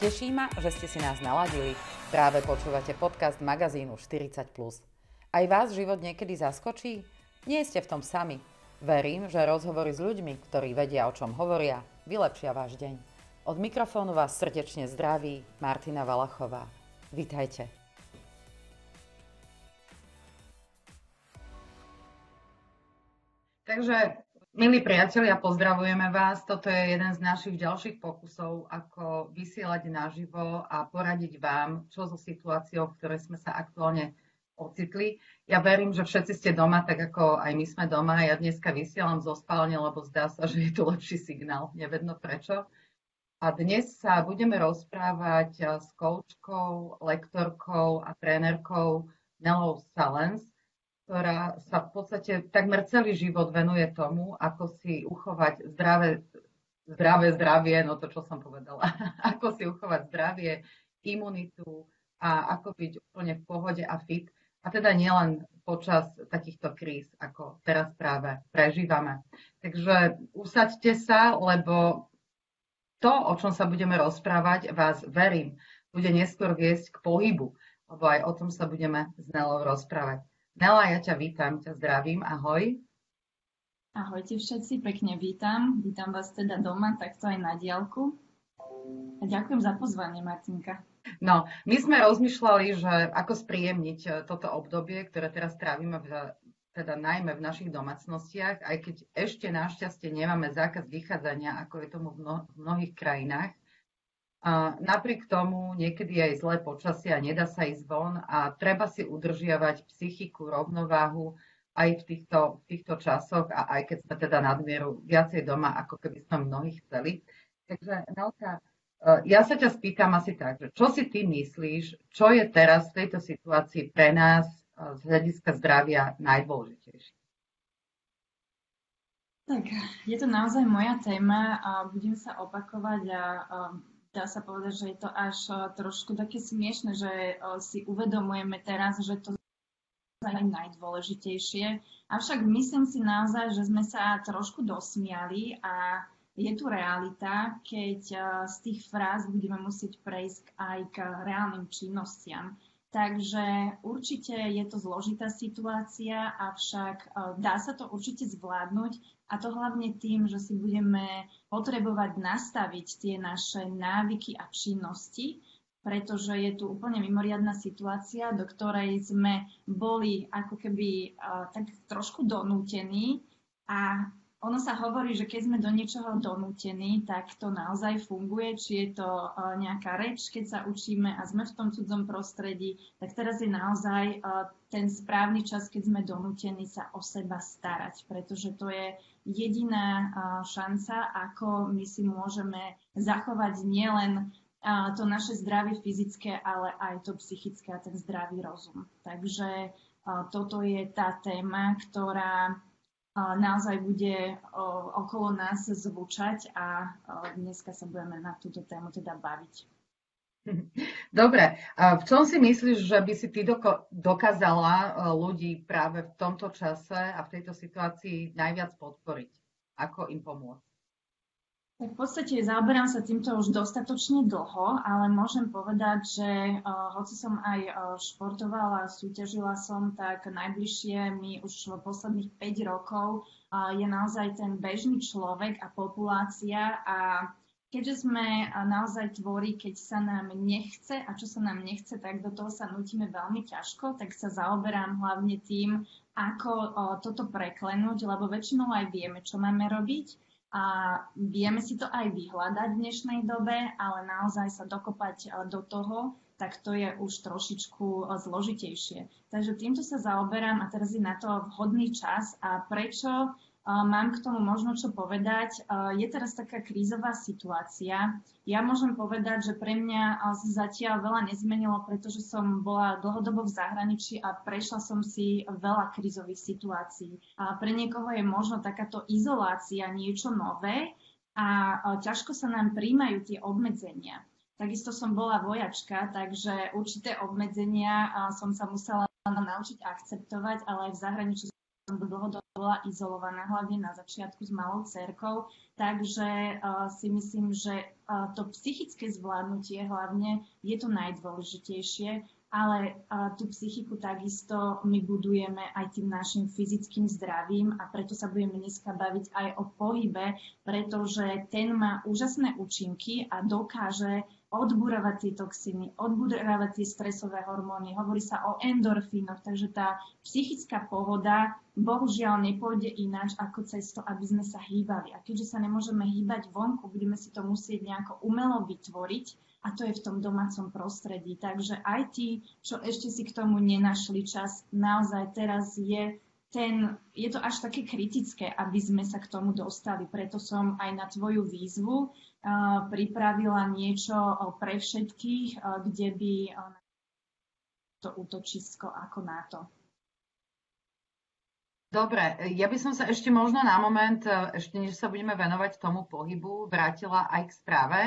Teší ma, že ste si nás naladili. Práve počúvate podcast magazínu 40+. Aj vás život niekedy zaskočí? Nie ste v tom sami. Verím, že rozhovory s ľuďmi, ktorí vedia, o čom hovoria, vylepšia váš deň. Od mikrofónu vás srdečne zdraví Martina Valachová. Vítajte. Takže Milí priatelia, pozdravujeme vás. Toto je jeden z našich ďalších pokusov, ako vysielať naživo a poradiť vám, čo so situáciou, v ktorej sme sa aktuálne ocitli. Ja verím, že všetci ste doma, tak ako aj my sme doma. Ja dneska vysielam zo spálne, lebo zdá sa, že je tu lepší signál. Nevedno prečo. A dnes sa budeme rozprávať s koučkou, lektorkou a trénerkou Nelou Salens ktorá sa v podstate takmer celý život venuje tomu, ako si uchovať zdravé, zdravé zdravie, no to, čo som povedala, ako si uchovať zdravie, imunitu a ako byť úplne v pohode a fit. A teda nielen počas takýchto kríz, ako teraz práve prežívame. Takže usaďte sa, lebo to, o čom sa budeme rozprávať, vás verím, bude neskôr viesť k pohybu, lebo aj o tom sa budeme s Nelou rozprávať. Nela, ja ťa vítam, ťa zdravím, ahoj. Ahojte všetci, pekne vítam. Vítam vás teda doma, takto aj na diálku. A ďakujem za pozvanie, Martinka. No, my sme rozmýšľali, že ako spríjemniť e, toto obdobie, ktoré teraz trávime v, teda najmä v našich domácnostiach, aj keď ešte našťastie nemáme zákaz vychádzania, ako je tomu v, mno, v mnohých krajinách. A napriek tomu niekedy aj zlé počasie a nedá sa ísť von a treba si udržiavať psychiku, rovnováhu aj v týchto, v týchto časoch a aj keď sme teda nadmieru viacej doma, ako keby sme mnohí chceli. Takže Nelka, e, ja sa ťa spýtam asi tak, že čo si ty myslíš, čo je teraz v tejto situácii pre nás e, z hľadiska zdravia najdôležitejšie? Tak, je to naozaj moja téma a budem sa opakovať a, a dá sa povedať, že je to až e, trošku také smiešne, že e, si uvedomujeme teraz, že to je najdôležitejšie. Avšak myslím si naozaj, že sme sa trošku dosmiali a je tu realita, keď e, z tých fráz budeme musieť prejsť aj k reálnym činnostiam. Takže určite je to zložitá situácia, avšak dá sa to určite zvládnuť a to hlavne tým, že si budeme potrebovať nastaviť tie naše návyky a činnosti, pretože je tu úplne mimoriadná situácia, do ktorej sme boli ako keby uh, tak trošku donútení a ono sa hovorí, že keď sme do niečoho donútení, tak to naozaj funguje, či je to e, nejaká reč, keď sa učíme a sme v tom cudzom prostredí, tak teraz je naozaj e, ten správny čas, keď sme donútení sa o seba starať, pretože to je jediná e, šanca, ako my si môžeme zachovať nielen to naše zdravie fyzické, ale aj to psychické a ten zdravý rozum. Takže toto je tá téma, ktorá naozaj bude okolo nás zvučať a dneska sa budeme na túto tému teda baviť. Dobre, v čom si myslíš, že by si ty dokázala ľudí práve v tomto čase a v tejto situácii najviac podporiť? Ako im pomôcť? V podstate zaoberám sa týmto už dostatočne dlho, ale môžem povedať, že uh, hoci som aj uh, športovala, súťažila som, tak najbližšie mi už posledných 5 rokov uh, je naozaj ten bežný človek a populácia. A keďže sme naozaj tvorí, keď sa nám nechce a čo sa nám nechce, tak do toho sa nutíme veľmi ťažko, tak sa zaoberám hlavne tým, ako toto preklenúť, lebo väčšinou aj vieme, čo máme robiť a vieme si to aj vyhľadať v dnešnej dobe, ale naozaj sa dokopať do toho, tak to je už trošičku zložitejšie. Takže týmto sa zaoberám a teraz je na to vhodný čas. A prečo Mám k tomu možno čo povedať. Je teraz taká krízová situácia. Ja môžem povedať, že pre mňa sa zatiaľ veľa nezmenilo, pretože som bola dlhodobo v zahraničí a prešla som si veľa krízových situácií. A pre niekoho je možno takáto izolácia niečo nové a ťažko sa nám príjmajú tie obmedzenia. Takisto som bola vojačka, takže určité obmedzenia som sa musela naučiť akceptovať, ale aj v zahraničí dlhodobo bola izolovaná, hlavne na začiatku s malou cerkou, takže uh, si myslím, že uh, to psychické zvládnutie hlavne je to najdôležitejšie, ale uh, tú psychiku takisto my budujeme aj tým našim fyzickým zdravím a preto sa budeme dneska baviť aj o pohybe, pretože ten má úžasné účinky a dokáže odburávať tie toxiny, odburávať tie stresové hormóny, hovorí sa o endorfínoch, takže tá psychická pohoda bohužiaľ nepôjde ináč ako cez to, aby sme sa hýbali. A keďže sa nemôžeme hýbať vonku, budeme si to musieť nejako umelo vytvoriť a to je v tom domácom prostredí. Takže aj tí, čo ešte si k tomu nenašli čas, naozaj teraz je ten, je to až také kritické, aby sme sa k tomu dostali. Preto som aj na tvoju výzvu pripravila niečo pre všetkých, kde by to útočisko ako na to. Dobre, ja by som sa ešte možno na moment, ešte než sa budeme venovať tomu pohybu, vrátila aj k správe.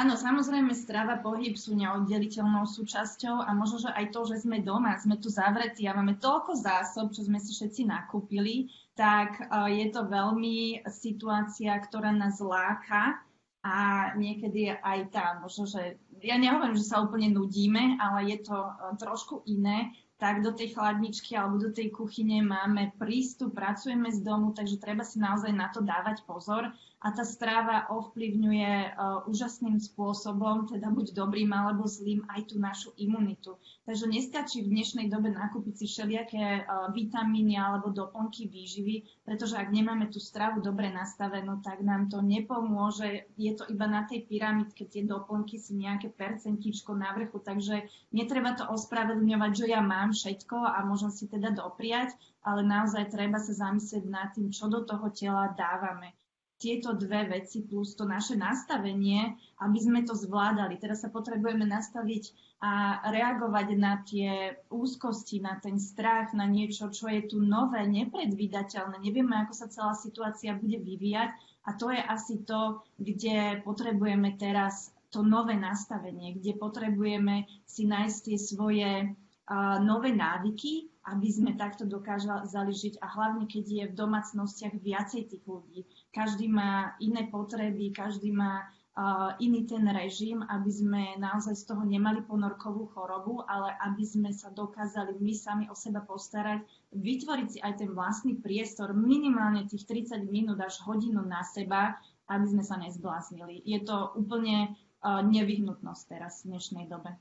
Áno, samozrejme strava, pohyb sú neoddeliteľnou súčasťou a možno, že aj to, že sme doma, sme tu zavretí a máme toľko zásob, čo sme si všetci nakúpili, tak je to veľmi situácia, ktorá nás láka a niekedy aj tá, možno, že ja nehovorím, že sa úplne nudíme, ale je to trošku iné, tak do tej chladničky alebo do tej kuchyne máme prístup, pracujeme z domu, takže treba si naozaj na to dávať pozor a tá stráva ovplyvňuje uh, úžasným spôsobom, teda buď dobrým alebo zlým, aj tú našu imunitu. Takže nestačí v dnešnej dobe nakúpiť si všelijaké uh, vitamíny alebo doplnky výživy, pretože ak nemáme tú stravu dobre nastavenú, tak nám to nepomôže. Je to iba na tej pyramidke, tie doplnky sú nejaké percentičko na vrchu, takže netreba to ospravedlňovať, že ja mám všetko a môžem si teda dopriať, ale naozaj treba sa zamyslieť nad tým, čo do toho tela dávame tieto dve veci plus to naše nastavenie, aby sme to zvládali. Teraz sa potrebujeme nastaviť a reagovať na tie úzkosti, na ten strach, na niečo, čo je tu nové, nepredvídateľné. Nevieme, ako sa celá situácia bude vyvíjať a to je asi to, kde potrebujeme teraz to nové nastavenie, kde potrebujeme si nájsť tie svoje uh, nové návyky, aby sme takto dokázali žiť a hlavne, keď je v domácnostiach viacej tých ľudí. Každý má iné potreby, každý má uh, iný ten režim, aby sme naozaj z toho nemali ponorkovú chorobu, ale aby sme sa dokázali my sami o seba postarať, vytvoriť si aj ten vlastný priestor, minimálne tých 30 minút až hodinu na seba, aby sme sa nezbláznili. Je to úplne uh, nevyhnutnosť teraz v dnešnej dobe.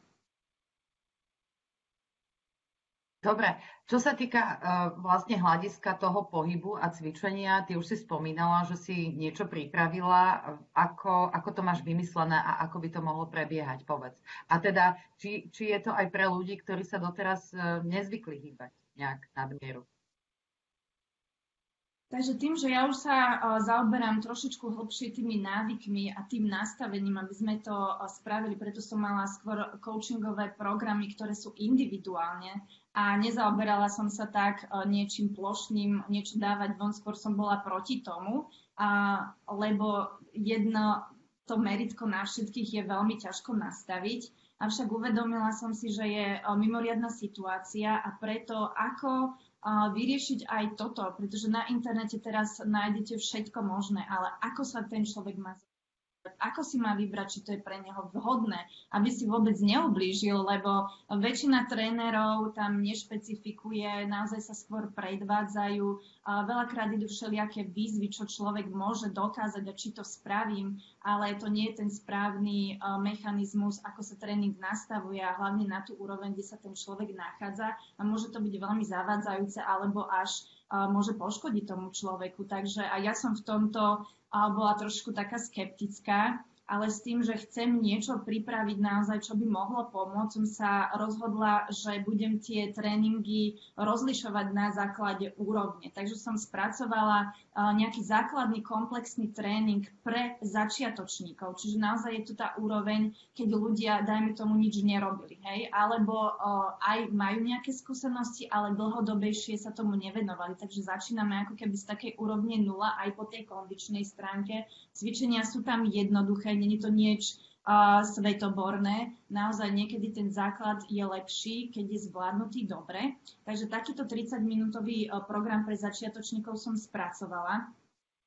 Dobre, čo sa týka uh, vlastne hľadiska toho pohybu a cvičenia, ty už si spomínala, že si niečo pripravila, ako, ako to máš vymyslené a ako by to mohlo prebiehať, povedz. A teda, či, či je to aj pre ľudí, ktorí sa doteraz uh, nezvykli hýbať nejak nadmieru? Takže tým, že ja už sa uh, zaoberám trošičku hlbšie tými návykmi a tým nastavením, aby sme to uh, spravili, preto som mala skôr coachingové programy, ktoré sú individuálne a nezaoberala som sa tak e, niečím plošným, niečo dávať von, skôr som bola proti tomu, lebo jedno to meritko na všetkých je veľmi ťažko nastaviť. Avšak uvedomila som si, že je e, mimoriadná situácia a preto ako e, vyriešiť aj toto, pretože na internete teraz nájdete všetko možné, ale ako sa ten človek má ako si má vybrať, či to je pre neho vhodné, aby si vôbec neublížil, lebo väčšina trénerov tam nešpecifikuje, naozaj sa skôr predvádzajú. Veľakrát idú všelijaké výzvy, čo človek môže dokázať a či to spravím, ale to nie je ten správny mechanizmus, ako sa tréning nastavuje a hlavne na tú úroveň, kde sa ten človek nachádza a môže to byť veľmi zavádzajúce alebo až môže poškodiť tomu človeku. Takže a ja som v tomto bola trošku taká skeptická, ale s tým, že chcem niečo pripraviť naozaj, čo by mohlo pomôcť, som sa rozhodla, že budem tie tréningy rozlišovať na základe úrovne. Takže som spracovala nejaký základný komplexný tréning pre začiatočníkov. Čiže naozaj je to tá úroveň, keď ľudia, dajme tomu, nič nerobili, hej, alebo aj majú nejaké skúsenosti, ale dlhodobejšie sa tomu nevenovali. Takže začíname ako keby z takej úrovne nula aj po tej kondičnej stránke. Cvičenia sú tam jednoduché, není to nieč uh, svetoborné. Naozaj niekedy ten základ je lepší, keď je zvládnutý dobre. Takže takýto 30-minútový uh, program pre začiatočníkov som spracovala.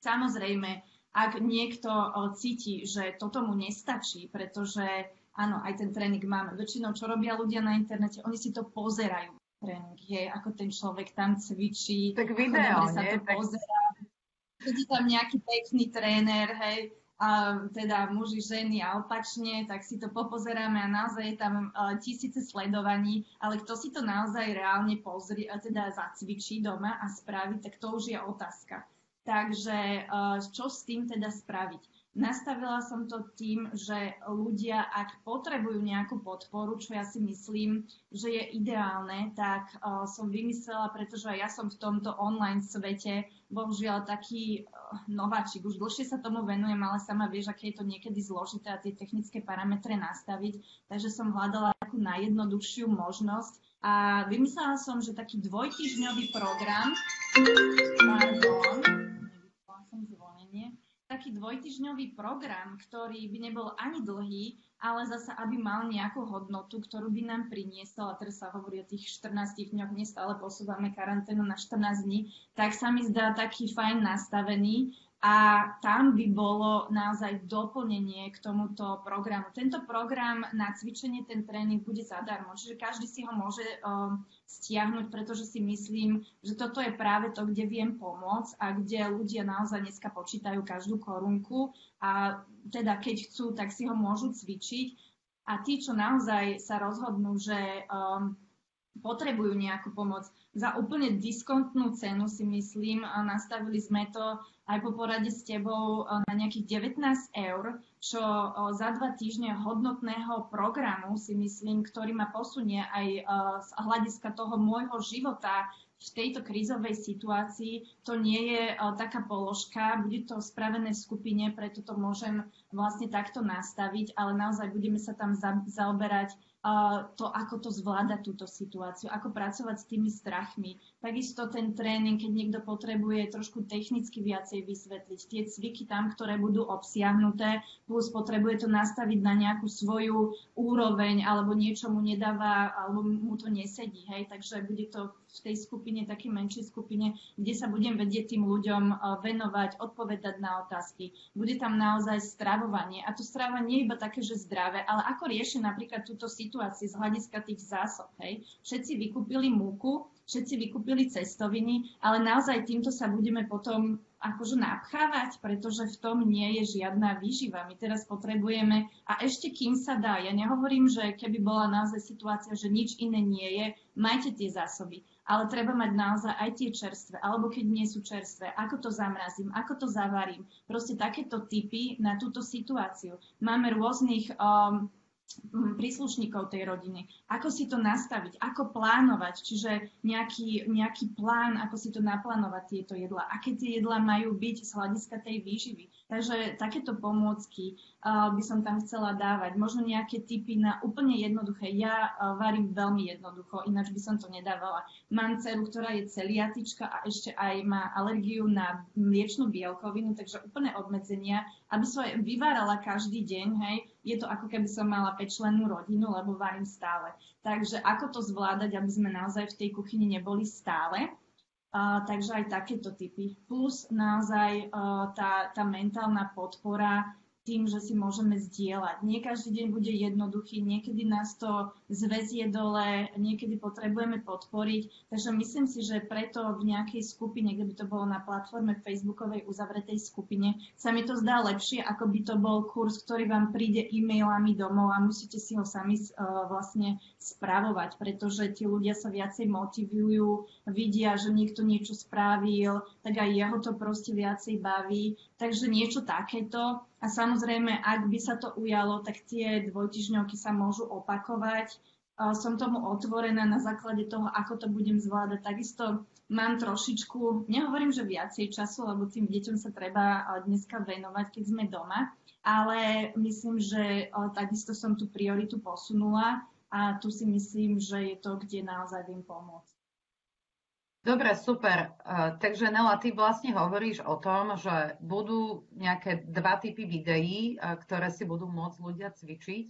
Samozrejme, ak niekto uh, cíti, že toto mu nestačí, pretože áno, aj ten tréning máme. Väčšinou, čo robia ľudia na internete, oni si to pozerajú tréning, je, ako ten človek tam cvičí. Tak video, sa to tak... pozerá. Je tam nejaký pekný tréner, hej, a teda muži, ženy a opačne, tak si to popozeráme a naozaj je tam uh, tisíce sledovaní, ale kto si to naozaj reálne pozrie, a teda zacvičí doma a spraví, tak to už je otázka. Takže uh, čo s tým teda spraviť? Nastavila som to tým, že ľudia, ak potrebujú nejakú podporu, čo ja si myslím, že je ideálne, tak uh, som vymyslela, pretože ja som v tomto online svete bohužiaľ taký uh, nováčik. Už dlhšie sa tomu venujem, ale sama vieš, aké je to niekedy zložité a tie technické parametre nastaviť. Takže som hľadala takú najjednoduchšiu možnosť a vymyslela som, že taký dvojtyžňový program, pardon, taký dvojtyžňový program, ktorý by nebol ani dlhý, ale zasa, aby mal nejakú hodnotu, ktorú by nám priniesol, a teraz sa hovorí o tých 14 dňoch, nestále posúvame karanténu na 14 dní, tak sa mi zdá taký fajn nastavený a tam by bolo naozaj doplnenie k tomuto programu. Tento program na cvičenie, ten tréning bude zadarmo, čiže každý si ho môže um, stiahnuť, pretože si myslím, že toto je práve to, kde viem pomôcť a kde ľudia naozaj dneska počítajú každú korunku a teda keď chcú, tak si ho môžu cvičiť. A tí, čo naozaj sa rozhodnú, že um, potrebujú nejakú pomoc, za úplne diskontnú cenu si myslím, nastavili sme to aj po porade s tebou eh, na nejakých 19 eur, čo eh, za dva týždne hodnotného programu si myslím, ktorý ma posunie aj eh, z hľadiska toho môjho života v tejto krízovej situácii. To nie je taká položka, bude to spravené v skupine, preto to môžem vlastne takto nastaviť, ale naozaj budeme sa tam zaoberať to, ako to zvláda túto situáciu, ako pracovať s tými strachmi. Takisto ten tréning, keď niekto potrebuje trošku technicky viacej vysvetliť, tie cviky tam, ktoré budú obsiahnuté, plus potrebuje to nastaviť na nejakú svoju úroveň, alebo niečo mu nedáva, alebo mu to nesedí, hej, takže bude to v tej skupine, takej menšej skupine, kde sa budem vedieť tým ľuďom venovať, odpovedať na otázky. Bude tam naozaj stravovanie. A to stravovanie nie iba také, že zdravé, ale ako rieši napríklad túto situáciu situácii z hľadiska tých zásob. Hej. Všetci vykúpili múku, všetci vykúpili cestoviny, ale naozaj týmto sa budeme potom akože napchávať, pretože v tom nie je žiadna výživa. My teraz potrebujeme, a ešte kým sa dá, ja nehovorím, že keby bola naozaj situácia, že nič iné nie je, majte tie zásoby. Ale treba mať naozaj aj tie čerstvé, alebo keď nie sú čerstvé, ako to zamrazím, ako to zavarím. Proste takéto typy na túto situáciu. Máme rôznych um, príslušníkov tej rodiny. Ako si to nastaviť, ako plánovať, čiže nejaký, nejaký plán, ako si to naplánovať tieto jedla, aké tie jedla majú byť z hľadiska tej výživy. Takže takéto pomôcky uh, by som tam chcela dávať. Možno nejaké typy na úplne jednoduché. Ja uh, varím veľmi jednoducho, ináč by som to nedávala. Mám dceru, ktorá je celiatička a ešte aj má alergiu na mliečnú bielkovinu, takže úplne obmedzenia, aby som vyvárala každý deň, hej, je to ako keby som mala pečlenú rodinu, lebo varím stále. Takže ako to zvládať, aby sme naozaj v tej kuchyni neboli stále. Uh, takže aj takéto typy. Plus naozaj uh, tá, tá mentálna podpora tým, že si môžeme zdieľať. Nie každý deň bude jednoduchý, niekedy nás to zväzie dole, niekedy potrebujeme podporiť. Takže myslím si, že preto v nejakej skupine, kde by to bolo na platforme Facebookovej uzavretej skupine, sa mi to zdá lepšie, ako by to bol kurz, ktorý vám príde e-mailami domov a musíte si ho sami uh, vlastne spravovať, pretože tí ľudia sa viacej motivujú, vidia, že niekto niečo spravil, tak aj jeho to proste viacej baví. Takže niečo takéto a samozrejme, ak by sa to ujalo, tak tie dvojtyžňovky sa môžu opakovať. Som tomu otvorená na základe toho, ako to budem zvládať. Takisto mám trošičku, nehovorím, že viacej času, lebo tým deťom sa treba dneska venovať, keď sme doma, ale myslím, že takisto som tú prioritu posunula a tu si myslím, že je to, kde naozaj viem pomôcť. Dobre, super. Uh, takže Nela, ty vlastne hovoríš o tom, že budú nejaké dva typy videí, uh, ktoré si budú môcť ľudia cvičiť.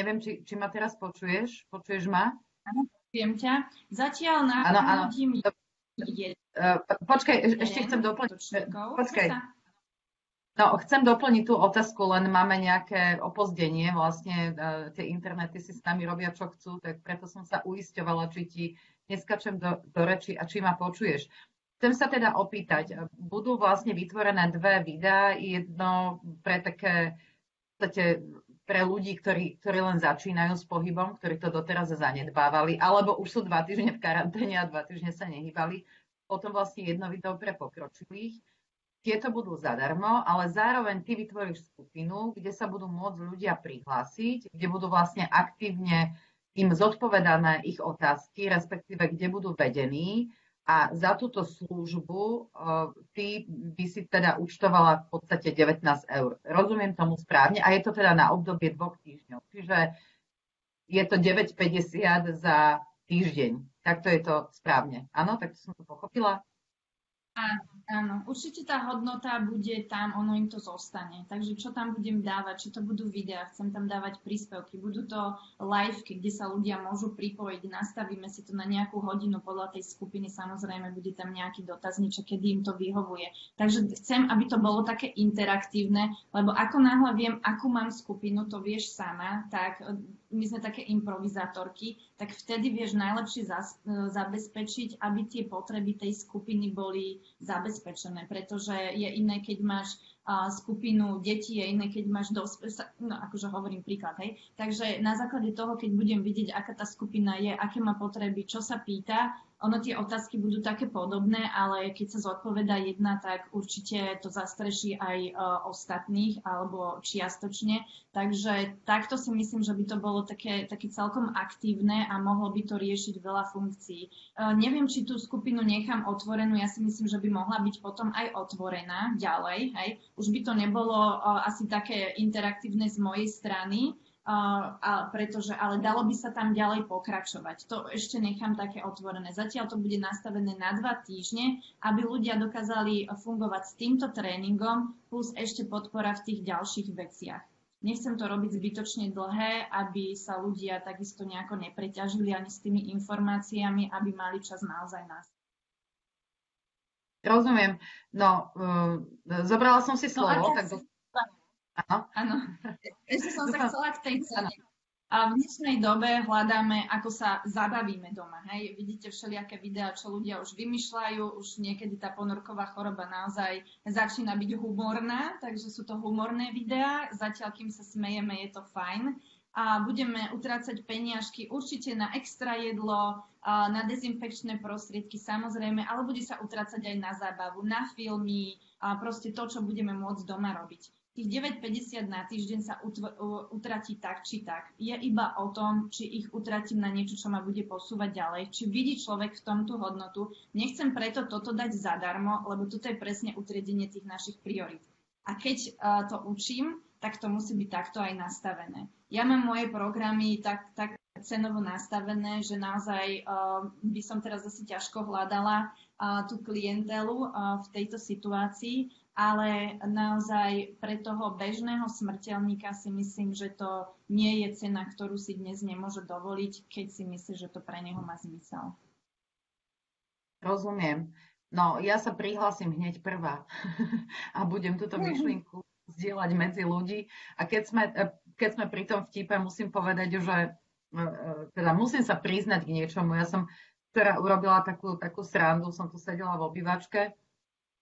Neviem, či, či ma teraz počuješ? Počuješ ma? Áno, počujem ťa. Zatiaľ na áno, áno. Uh, počkaj, ešte chcem doplniť. Počkaj. No, chcem doplniť tú otázku, len máme nejaké opozdenie, vlastne tie internety si s nami robia, čo chcú, tak preto som sa uisťovala, či ti neskačem do, do reči a či ma počuješ. Chcem sa teda opýtať, budú vlastne vytvorené dve videá, jedno pre také, podstate, pre ľudí, ktorí, ktorí len začínajú s pohybom, ktorí to doteraz zanedbávali, alebo už sú dva týždne v karanténe a dva týždne sa nehýbali. Potom vlastne jedno video pre pokročilých. Tieto budú zadarmo, ale zároveň ty vytvoríš skupinu, kde sa budú môcť ľudia prihlásiť, kde budú vlastne aktívne im zodpovedané ich otázky, respektíve kde budú vedení a za túto službu uh, ty by si teda účtovala v podstate 19 eur. Rozumiem tomu správne a je to teda na obdobie dvoch týždňov. Čiže je to 9,50 za týždeň. Takto je to správne. Áno, tak som to pochopila? Áno, áno. Určite tá hodnota bude tam, ono im to zostane. Takže čo tam budem dávať, či to budú videá, chcem tam dávať príspevky, budú to live, kde sa ľudia môžu pripojiť, nastavíme si to na nejakú hodinu podľa tej skupiny, samozrejme bude tam nejaký dotazníček, kedy im to vyhovuje. Takže chcem, aby to bolo také interaktívne, lebo ako náhle viem, akú mám skupinu, to vieš sama, tak my sme také improvizátorky, tak vtedy vieš najlepšie zas, e, zabezpečiť, aby tie potreby tej skupiny boli zabezpečené, pretože je iné, keď máš a, skupinu detí, je iné, keď máš dosť, no akože hovorím príklad, hej. Takže na základe toho, keď budem vidieť, aká tá skupina je, aké má potreby, čo sa pýta, ono tie otázky budú také podobné, ale keď sa zodpoveda jedna, tak určite to zastreší aj uh, ostatných alebo čiastočne. Takže takto si myslím, že by to bolo také, také celkom aktívne a mohlo by to riešiť veľa funkcií. Uh, neviem, či tú skupinu nechám otvorenú, ja si myslím, že by mohla byť potom aj otvorená ďalej. Hej. Už by to nebolo uh, asi také interaktívne z mojej strany, a pretože, ale dalo by sa tam ďalej pokračovať. To ešte nechám také otvorené. Zatiaľ to bude nastavené na dva týždne, aby ľudia dokázali fungovať s týmto tréningom, plus ešte podpora v tých ďalších veciach. Nechcem to robiť zbytočne dlhé, aby sa ľudia takisto nejako nepreťažili ani s tými informáciami, aby mali čas naozaj nás. Rozumiem. No, uh, zobrala som si no slovo, no, tak Áno. Áno. Ešte som sa chcela k tej cene. A v dnešnej dobe hľadáme, ako sa zabavíme doma. Hej? Vidíte všelijaké videá, čo ľudia už vymýšľajú, už niekedy tá ponorková choroba naozaj začína byť humorná, takže sú to humorné videá. Zatiaľ, kým sa smejeme, je to fajn. A budeme utrácať peniažky určite na extra jedlo, na dezinfekčné prostriedky samozrejme, ale bude sa utrácať aj na zábavu, na filmy, a proste to, čo budeme môcť doma robiť tých 9,50 na týždeň sa utratí tak či tak. Je iba o tom, či ich utratím na niečo, čo ma bude posúvať ďalej, či vidí človek v tom tú hodnotu. Nechcem preto toto dať zadarmo, lebo toto je presne utriedenie tých našich priorit. A keď uh, to učím, tak to musí byť takto aj nastavené. Ja mám moje programy tak, tak cenovo nastavené, že naozaj uh, by som teraz asi ťažko hľadala uh, tú klientelu v tejto situácii, ale naozaj pre toho bežného smrteľníka si myslím, že to nie je cena, ktorú si dnes nemôže dovoliť, keď si myslí, že to pre neho má zmysel. Rozumiem. No, ja sa prihlásim hneď prvá a budem túto myšlienku zdieľať medzi ľudí. A keď sme, keď sme pri tom vtipe, musím povedať, že e, e, teda musím sa priznať k niečomu. Ja som včera urobila takú, takú srandu, som tu sedela v obývačke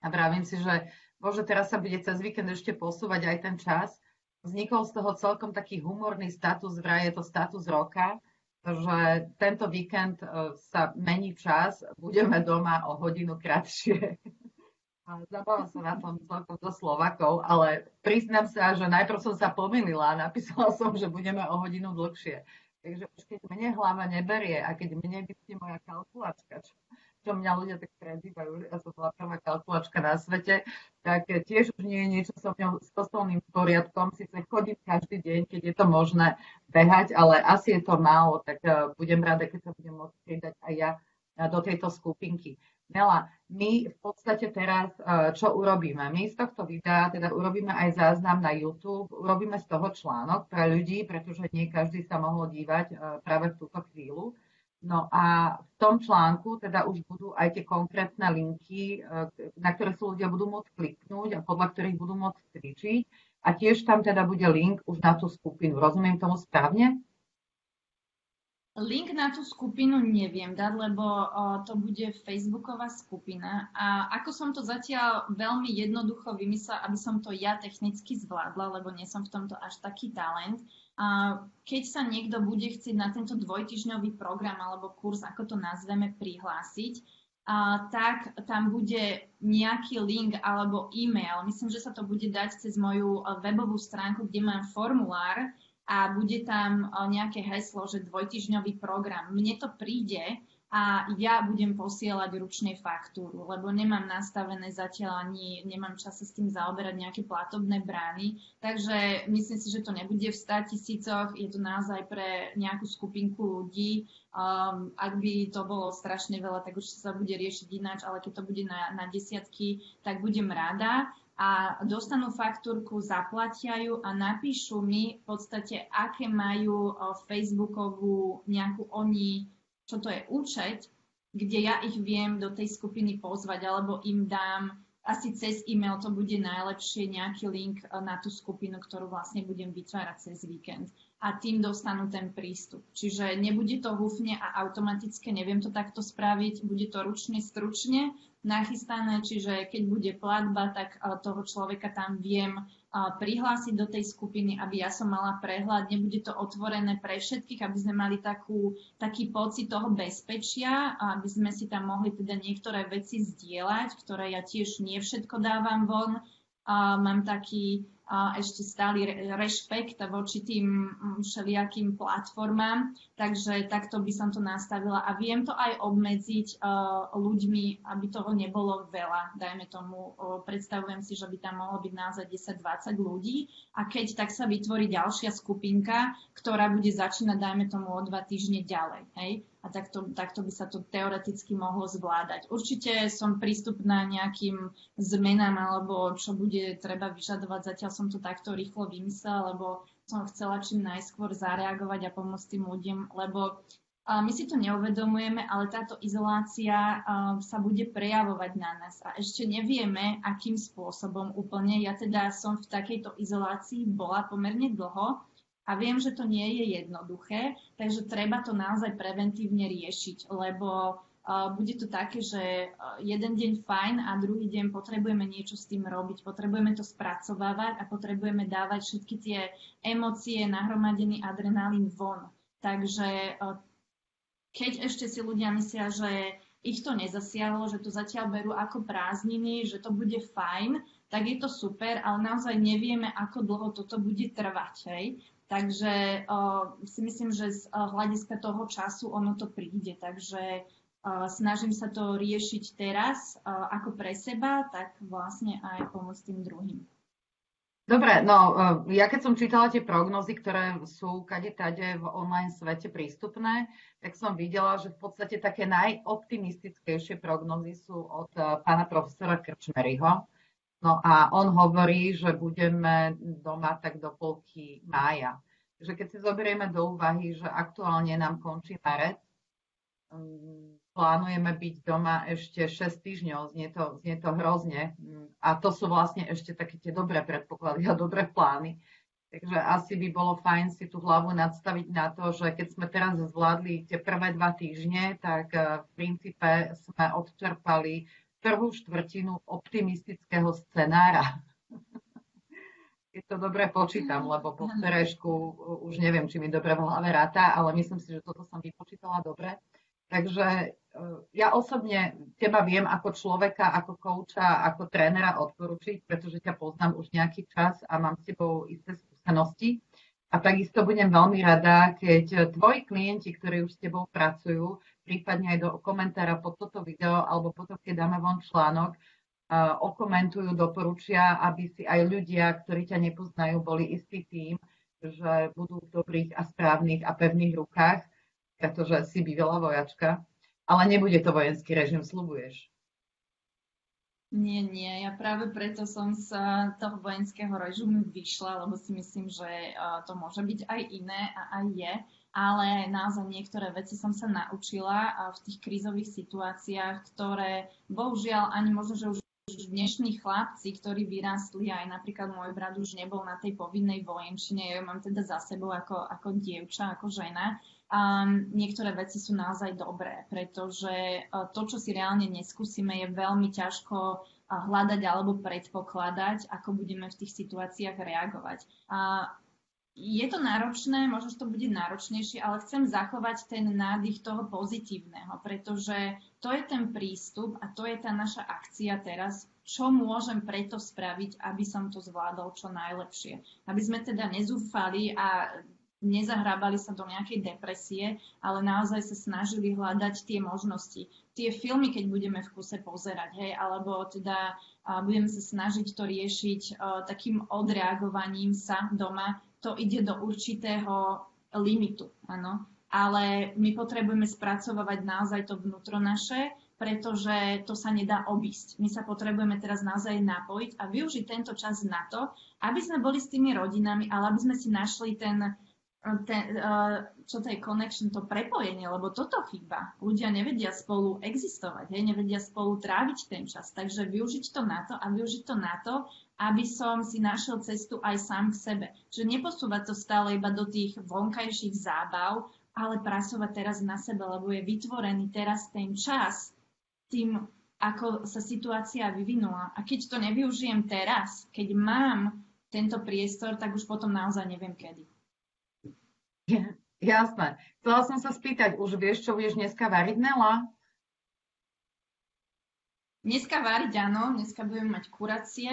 a vravím si, že Bože, teraz sa bude cez víkend ešte posúvať aj ten čas. Vznikol z toho celkom taký humorný status, vraj je to status roka, že tento víkend e, sa mení čas, budeme doma o hodinu kratšie. Zabávam sa na tom celkom do Slovakov, ale priznám sa, že najprv som sa pomýlila a napísala som, že budeme o hodinu dlhšie. Takže už keď mne hlava neberie a keď mne vypne moja kalkulačka, čo čo mňa ľudia tak prezývajú, ja som bola prvá kalkulačka na svete, tak tiež už nie je niečo so mňou s kostolným poriadkom, síce chodím každý deň, keď je to možné behať, ale asi je to málo, tak uh, budem rada, keď sa budem môcť pridať aj ja do tejto skupinky. Nela, my v podstate teraz, čo urobíme? My z tohto videa teda urobíme aj záznam na YouTube, urobíme z toho článok pre ľudí, pretože nie každý sa mohol dívať práve v túto chvíľu. No a v tom článku teda už budú aj tie konkrétne linky, na ktoré sú ľudia budú môcť kliknúť a podľa ktorých budú môcť cvičiť. A tiež tam teda bude link už na tú skupinu. Rozumiem tomu správne? Link na tú skupinu neviem dať, lebo to bude facebooková skupina a ako som to zatiaľ veľmi jednoducho vymyslela, aby som to ja technicky zvládla, lebo nie som v tomto až taký talent. A keď sa niekto bude chcieť na tento dvojtyžňový program alebo kurz, ako to nazveme, prihlásiť, a, tak tam bude nejaký link alebo e-mail. Myslím, že sa to bude dať cez moju webovú stránku, kde mám formulár, a bude tam nejaké heslo, že dvojtyžňový program. Mne to príde a ja budem posielať ručne faktúru, lebo nemám nastavené zatiaľ ani, nemám čas s tým zaoberať nejaké platobné brány, takže myslím si, že to nebude v 100 tisícoch, je to naozaj pre nejakú skupinku ľudí. Um, ak by to bolo strašne veľa, tak už sa bude riešiť ináč, ale keď to bude na, na desiatky, tak budem rada a dostanú faktúrku, zaplatia ju a napíšu mi v podstate, aké majú Facebookovú nejakú oni, čo to je účet, kde ja ich viem do tej skupiny pozvať, alebo im dám asi cez e-mail to bude najlepšie nejaký link na tú skupinu, ktorú vlastne budem vytvárať cez víkend a tým dostanú ten prístup. Čiže nebude to hufne a automaticky, neviem to takto spraviť, bude to ručne, stručne nachystané, čiže keď bude platba, tak toho človeka tam viem prihlásiť do tej skupiny, aby ja som mala prehľad, nebude to otvorené pre všetkých, aby sme mali takú, taký pocit toho bezpečia, aby sme si tam mohli teda niektoré veci zdieľať, ktoré ja tiež nie všetko dávam von. Mám taký ešte stály rešpekt voči tým mm, všelijakým platformám, takže takto by som to nastavila. A viem to aj obmedziť uh, ľuďmi, aby toho nebolo veľa, dajme tomu, uh, predstavujem si, že by tam mohlo byť naozaj 10-20 ľudí. A keď tak sa vytvorí ďalšia skupinka, ktorá bude začínať, dajme tomu, o dva týždne ďalej, hej, a takto, takto by sa to teoreticky mohlo zvládať. Určite som prístupná nejakým zmenám alebo čo bude treba vyžadovať. Zatiaľ som to takto rýchlo vymyslela, lebo som chcela čím najskôr zareagovať a pomôcť tým ľuďom, lebo my si to neuvedomujeme, ale táto izolácia sa bude prejavovať na nás a ešte nevieme, akým spôsobom úplne. Ja teda som v takejto izolácii bola pomerne dlho, a viem, že to nie je jednoduché, takže treba to naozaj preventívne riešiť, lebo uh, bude to také, že jeden deň fajn a druhý deň potrebujeme niečo s tým robiť, potrebujeme to spracovávať a potrebujeme dávať všetky tie emócie, nahromadený adrenalín von. Takže uh, keď ešte si ľudia myslia, že ich to nezasiahlo, že to zatiaľ berú ako prázdniny, že to bude fajn, tak je to super, ale naozaj nevieme, ako dlho toto bude trvať. Hej? Takže uh, si myslím, že z hľadiska toho času ono to príde. Takže uh, snažím sa to riešiť teraz uh, ako pre seba, tak vlastne aj pomôcť tým druhým. Dobre, no ja keď som čítala tie prognozy, ktoré sú kade tade v online svete prístupné, tak som videla, že v podstate také najoptimistickejšie prognozy sú od pána profesora Krčmeryho, No a on hovorí, že budeme doma tak do polky mája. Takže keď si zoberieme do úvahy, že aktuálne nám končí marec, mm, plánujeme byť doma ešte 6 týždňov, znie to, znie to hrozne. A to sú vlastne ešte také tie dobré predpoklady a dobré plány. Takže asi by bolo fajn si tú hlavu nadstaviť na to, že keď sme teraz zvládli tie prvé dva týždne, tak eh, v princípe sme odčerpali prvú štvrtinu optimistického scenára. Keď to dobre počítam, lebo po včerajšku už neviem, či mi dobre v hlave ráta, ale myslím si, že toto som vypočítala dobre. Takže e, ja osobne teba viem ako človeka, ako kouča, ako trénera odporučiť, pretože ťa poznám už nejaký čas a mám s tebou isté skúsenosti. A takisto budem veľmi rada, keď tvoji klienti, ktorí už s tebou pracujú, prípadne aj do komentára pod toto video alebo potom, keď dáme von článok, okomentujú, doporučia, aby si aj ľudia, ktorí ťa nepoznajú, boli istý tým, že budú v dobrých a správnych a pevných rukách, pretože si bývala vojačka. Ale nebude to vojenský režim, slubuješ. Nie, nie. Ja práve preto som z toho vojenského režimu vyšla, lebo si myslím, že to môže byť aj iné a aj je. Ale naozaj niektoré veci som sa naučila v tých krízových situáciách, ktoré bohužiaľ ani možno, že už dnešní chlapci, ktorí vyrástli, aj napríklad môj brat už nebol na tej povinnej vojenčine, ja ju mám teda za sebou ako, ako dievča, ako žena, um, niektoré veci sú naozaj dobré, pretože uh, to, čo si reálne neskúsime, je veľmi ťažko uh, hľadať alebo predpokladať, ako budeme v tých situáciách reagovať. A je to náročné, možno, že to bude náročnejšie, ale chcem zachovať ten nádych toho pozitívneho, pretože to je ten prístup a to je tá naša akcia teraz, čo môžem preto spraviť, aby som to zvládol čo najlepšie. Aby sme teda nezúfali a nezahrábali sa do nejakej depresie, ale naozaj sa snažili hľadať tie možnosti. Tie filmy, keď budeme v kuse pozerať, hej, alebo teda budeme sa snažiť to riešiť uh, takým odreagovaním sa doma, to ide do určitého limitu, áno. Ale my potrebujeme spracovať naozaj to vnútro naše, pretože to sa nedá obísť. My sa potrebujeme teraz naozaj napojiť a využiť tento čas na to, aby sme boli s tými rodinami, ale aby sme si našli ten, ten, čo to je connection, to prepojenie, lebo toto chýba. Ľudia nevedia spolu existovať, hej, nevedia spolu tráviť ten čas. Takže využiť to na to a využiť to na to, aby som si našiel cestu aj sám k sebe. Čiže neposúvať to stále iba do tých vonkajších zábav, ale pracovať teraz na sebe, lebo je vytvorený teraz ten čas tým, ako sa situácia vyvinula. A keď to nevyužijem teraz, keď mám tento priestor, tak už potom naozaj neviem kedy. Jasné. Chcela som sa spýtať, už vieš, čo budeš dneska variť, Nela? Dneska variť, áno. Dneska budem mať kuracie.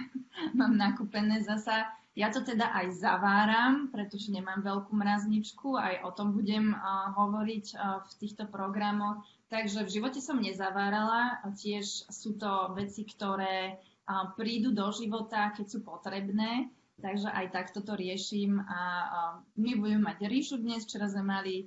Mám nakúpené zasa. Ja to teda aj zaváram, pretože nemám veľkú mrazničku. Aj o tom budem uh, hovoriť uh, v týchto programoch. Takže v živote som nezavárala. Tiež sú to veci, ktoré uh, prídu do života, keď sú potrebné Takže aj takto to riešim a, my budeme mať ríšu dnes. Včera sme mali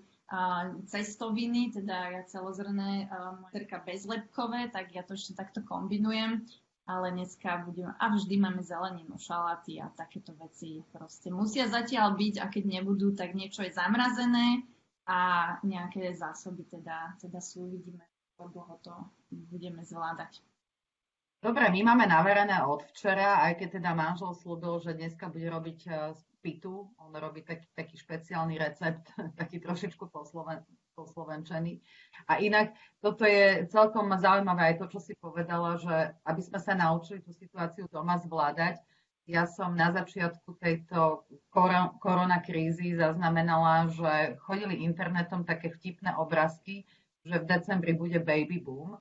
cestoviny, teda celozrné, moja bezlepkové, tak ja to ešte takto kombinujem. Ale dneska budeme, a vždy máme zeleninu, šaláty a takéto veci proste musia zatiaľ byť a keď nebudú, tak niečo je zamrazené a nejaké zásoby teda, teda sú, uvidíme, ako dlho to budeme zvládať. Dobre, my máme naverené od včera, aj keď teda manžel slúbil, že dneska bude robiť e, z pitu. On robí taký, taký špeciálny recept, taký trošičku posloven, poslovenčený. A inak toto je celkom zaujímavé aj to, čo si povedala, že aby sme sa naučili tú situáciu doma zvládať. Ja som na začiatku tejto korona krízy zaznamenala, že chodili internetom také vtipné obrázky, že v decembri bude baby boom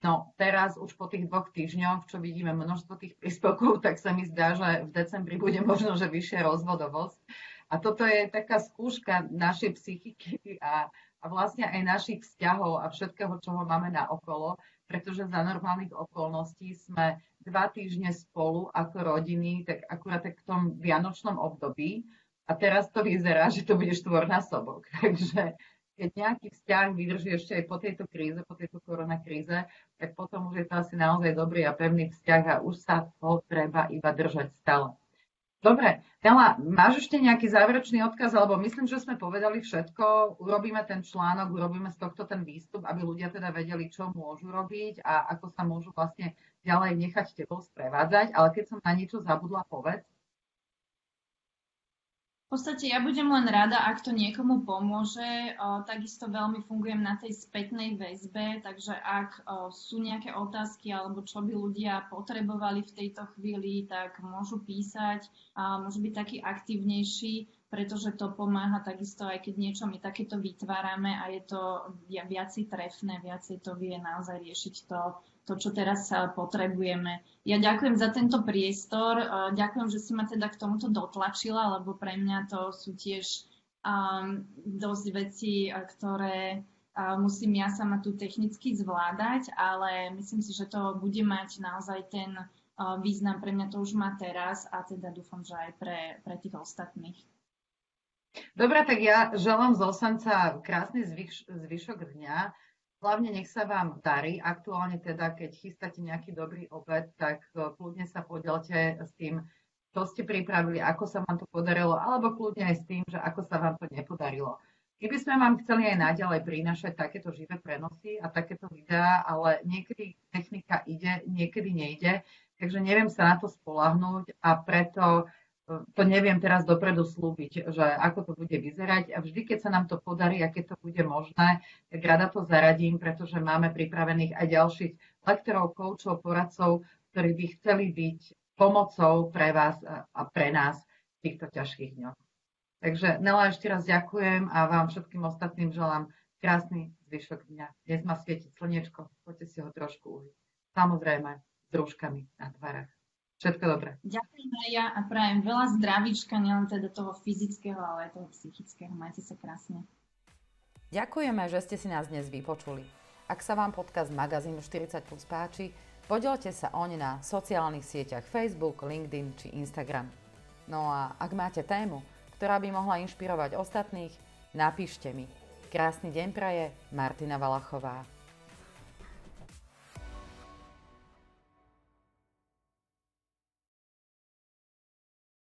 No teraz už po tých dvoch týždňoch, čo vidíme množstvo tých príspevkov, tak sa mi zdá, že v decembri bude možno, že vyššia rozvodovosť. A toto je taká skúška našej psychiky a, a vlastne aj našich vzťahov a všetkého, čo ho máme na okolo, pretože za normálnych okolností sme dva týždne spolu ako rodiny, tak akurát tak v tom vianočnom období. A teraz to vyzerá, že to bude štvornásobok. Takže keď nejaký vzťah vydrží ešte aj po tejto kríze, po tejto koronakríze, tak potom už je to asi naozaj dobrý a pevný vzťah a už sa ho treba iba držať stále. Dobre, Nela, máš ešte nejaký záverečný odkaz, alebo myslím, že sme povedali všetko, urobíme ten článok, urobíme z tohto ten výstup, aby ľudia teda vedeli, čo môžu robiť a ako sa môžu vlastne ďalej nechať tebou sprevádzať, ale keď som na niečo zabudla, povedz. V podstate ja budem len rada, ak to niekomu pomôže. Takisto veľmi fungujem na tej spätnej väzbe, takže ak sú nejaké otázky alebo čo by ľudia potrebovali v tejto chvíli, tak môžu písať a môžu byť taký aktívnejší, pretože to pomáha takisto aj keď niečo my takéto vytvárame a je to viacej trefné, viacej to vie naozaj riešiť to, to, čo teraz potrebujeme. Ja ďakujem za tento priestor, ďakujem, že si ma teda k tomuto dotlačila, lebo pre mňa to sú tiež um, dosť veci, ktoré uh, musím ja sama tu technicky zvládať, ale myslím si, že to bude mať naozaj ten uh, význam. Pre mňa to už má teraz a teda dúfam, že aj pre, pre tých ostatných. Dobre, tak ja želám z Osanca krásny zvyš, zvyšok dňa. Hlavne nech sa vám darí. Aktuálne teda, keď chystáte nejaký dobrý obed, tak e, kľudne sa podelte s tým, čo ste pripravili, ako sa vám to podarilo, alebo kľudne aj s tým, že ako sa vám to nepodarilo. My by sme vám chceli aj naďalej prinašať takéto živé prenosy a takéto videá, ale niekedy technika ide, niekedy nejde, takže neviem sa na to spolahnúť a preto to neviem teraz dopredu slúbiť, že ako to bude vyzerať. A vždy, keď sa nám to podarí a keď to bude možné, tak rada to zaradím, pretože máme pripravených aj ďalších lektorov, koučov, poradcov, ktorí by chceli byť pomocou pre vás a pre nás v týchto ťažkých dňoch. Takže Nela, ešte raz ďakujem a vám všetkým ostatným želám krásny zvyšok dňa. Dnes má svietiť slnečko, poďte si ho trošku užiť. Samozrejme, s rúškami na tvárach. Všetko dobré. Ďakujem aj ja a prajem veľa zdravíčka, nielen teda toho fyzického, ale aj toho psychického. Majte sa krásne. Ďakujeme, že ste si nás dnes vypočuli. Ak sa vám podcast magazínu 40 plus páči, podielte sa oň na sociálnych sieťach Facebook, LinkedIn či Instagram. No a ak máte tému, ktorá by mohla inšpirovať ostatných, napíšte mi. Krásny deň praje Martina Valachová.